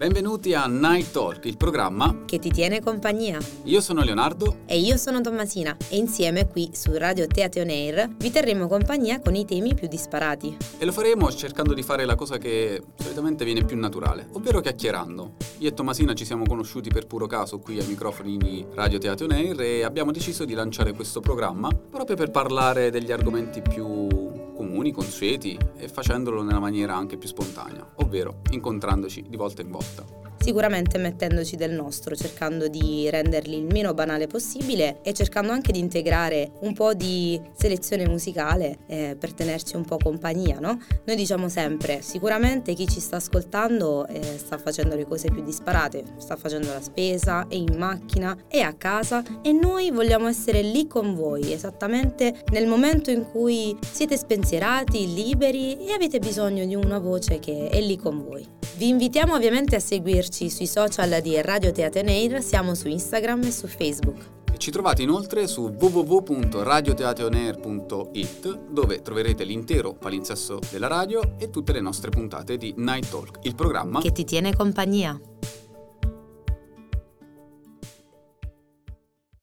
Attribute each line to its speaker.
Speaker 1: Benvenuti a Night Talk, il programma
Speaker 2: che ti tiene compagnia.
Speaker 1: Io sono Leonardo
Speaker 2: e io sono Tommasina e insieme qui su Radio Teatro Air vi terremo compagnia con i temi più disparati.
Speaker 1: E lo faremo cercando di fare la cosa che solitamente viene più naturale, ovvero chiacchierando. Io e Tommasina ci siamo conosciuti per puro caso qui ai microfoni di Radio Teatro Air e abbiamo deciso di lanciare questo programma proprio per parlare degli argomenti più comuni, consueti e facendolo nella maniera anche più spontanea, ovvero incontrandoci di volta in volta
Speaker 2: sicuramente mettendoci del nostro, cercando di renderli il meno banale possibile e cercando anche di integrare un po' di selezione musicale eh, per tenerci un po' compagnia, no? Noi diciamo sempre, sicuramente chi ci sta ascoltando eh, sta facendo le cose più disparate, sta facendo la spesa, è in macchina, è a casa e noi vogliamo essere lì con voi, esattamente nel momento in cui siete spensierati, liberi e avete bisogno di una voce che è lì con voi. Vi invitiamo ovviamente a seguirci sui social di Radio Teateoneir, siamo su Instagram e su Facebook.
Speaker 1: Ci trovate inoltre su www.radioteateoneir.it dove troverete l'intero palinsesto della radio e tutte le nostre puntate di Night Talk, il programma
Speaker 2: che ti tiene compagnia.